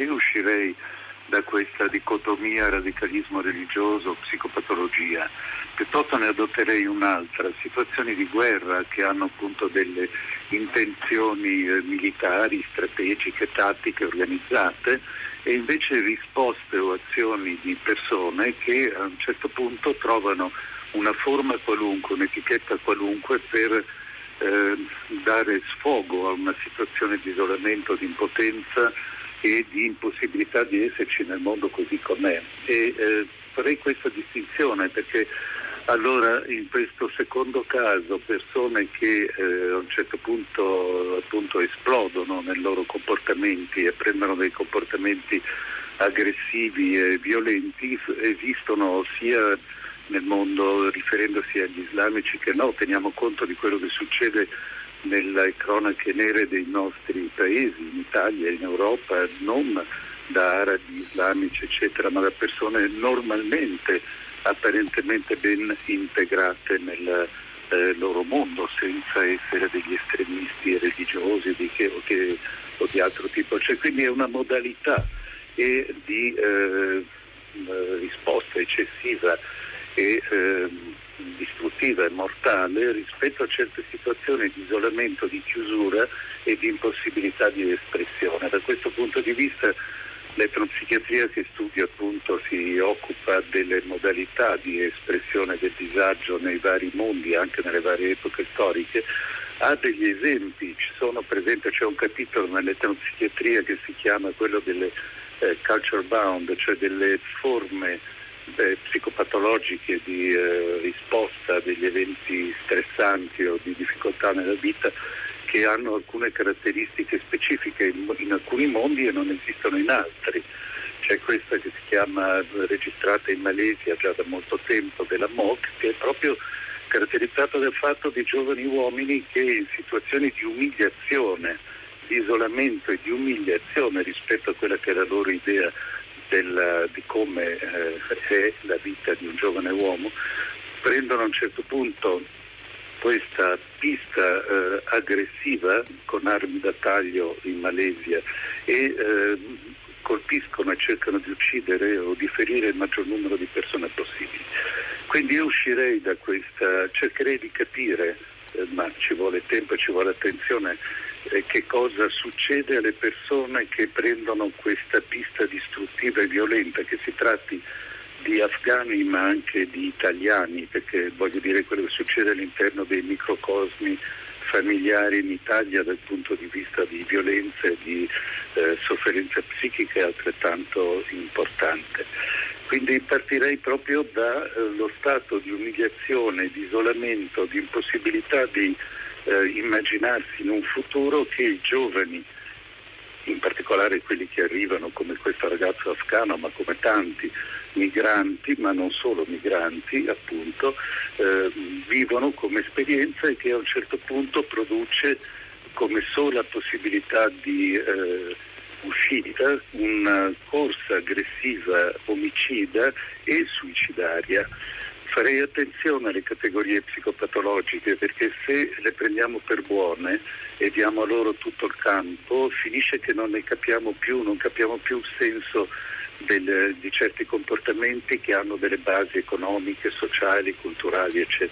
Io uscirei da questa dicotomia radicalismo religioso, psicopatologia, piuttosto ne adotterei un'altra, situazioni di guerra che hanno appunto delle intenzioni eh, militari, strategiche, tattiche, organizzate e invece risposte o azioni di persone che a un certo punto trovano una forma qualunque, un'etichetta qualunque per eh, dare sfogo a una situazione di isolamento, di impotenza e di impossibilità di esserci nel mondo così com'è. E eh, farei questa distinzione perché allora in questo secondo caso persone che eh, a un certo punto appunto, esplodono nei loro comportamenti e prendono dei comportamenti aggressivi e violenti esistono sia nel mondo riferendosi agli islamici che no, teniamo conto di quello che succede nelle cronache nere dei nostri paesi, in Italia, in Europa, non da arabi, islamici, eccetera, ma da persone normalmente, apparentemente ben integrate nel eh, loro mondo, senza essere degli estremisti religiosi che, o, che, o, di altro tipo. Cioè, quindi è una modalità di eh, risposta eccessiva e eh, distruttiva e mortale rispetto a certe situazioni di isolamento, di chiusura e di impossibilità di espressione. Da questo punto di vista l'etnopsichiatria che studia appunto si occupa delle modalità di espressione del disagio nei vari mondi, anche nelle varie epoche storiche, ha degli esempi, ci sono per esempio c'è un capitolo nell'etnopsichiatria che si chiama quello delle eh, culture bound, cioè delle forme eh, psicopatologiche di eh, risposta degli eventi stressanti o di difficoltà nella vita che hanno alcune caratteristiche specifiche in, in alcuni mondi e non esistono in altri. C'è questa che si chiama registrata in Malesia già da molto tempo della MOC che è proprio caratterizzata dal fatto di giovani uomini che in situazioni di umiliazione, di isolamento e di umiliazione rispetto a quella che è la loro idea del, di come eh, è la vita di un giovane uomo, prendono a un certo punto questa pista eh, aggressiva con armi da taglio in Malesia e eh, colpiscono e cercano di uccidere o di ferire il maggior numero di persone possibili. Quindi io uscirei da questa, cercherei di capire, eh, ma ci vuole tempo e ci vuole attenzione, eh, che cosa succede alle persone che prendono questa pista distruttiva e violenta, che si tratti di afghani ma anche di italiani, perché voglio dire quello che succede all'interno dei microcosmi familiari in Italia dal punto di vista di violenza e di eh, sofferenza psichica è altrettanto importante. Quindi partirei proprio dallo eh, stato di umiliazione, di isolamento, di impossibilità di eh, immaginarsi in un futuro che i giovani, in particolare quelli che arrivano come questo ragazzo afghano, ma come tanti migranti, ma non solo migranti, appunto, eh, vivono come esperienza e che a un certo punto produce come sola possibilità di eh, uscita una corsa aggressiva, omicida e suicidaria farei attenzione alle categorie psicopatologiche perché se le prendiamo per buone e diamo a loro tutto il campo, finisce che non ne capiamo più, non capiamo più il senso del, di certi comportamenti che hanno delle basi economiche, sociali, culturali, eccetera.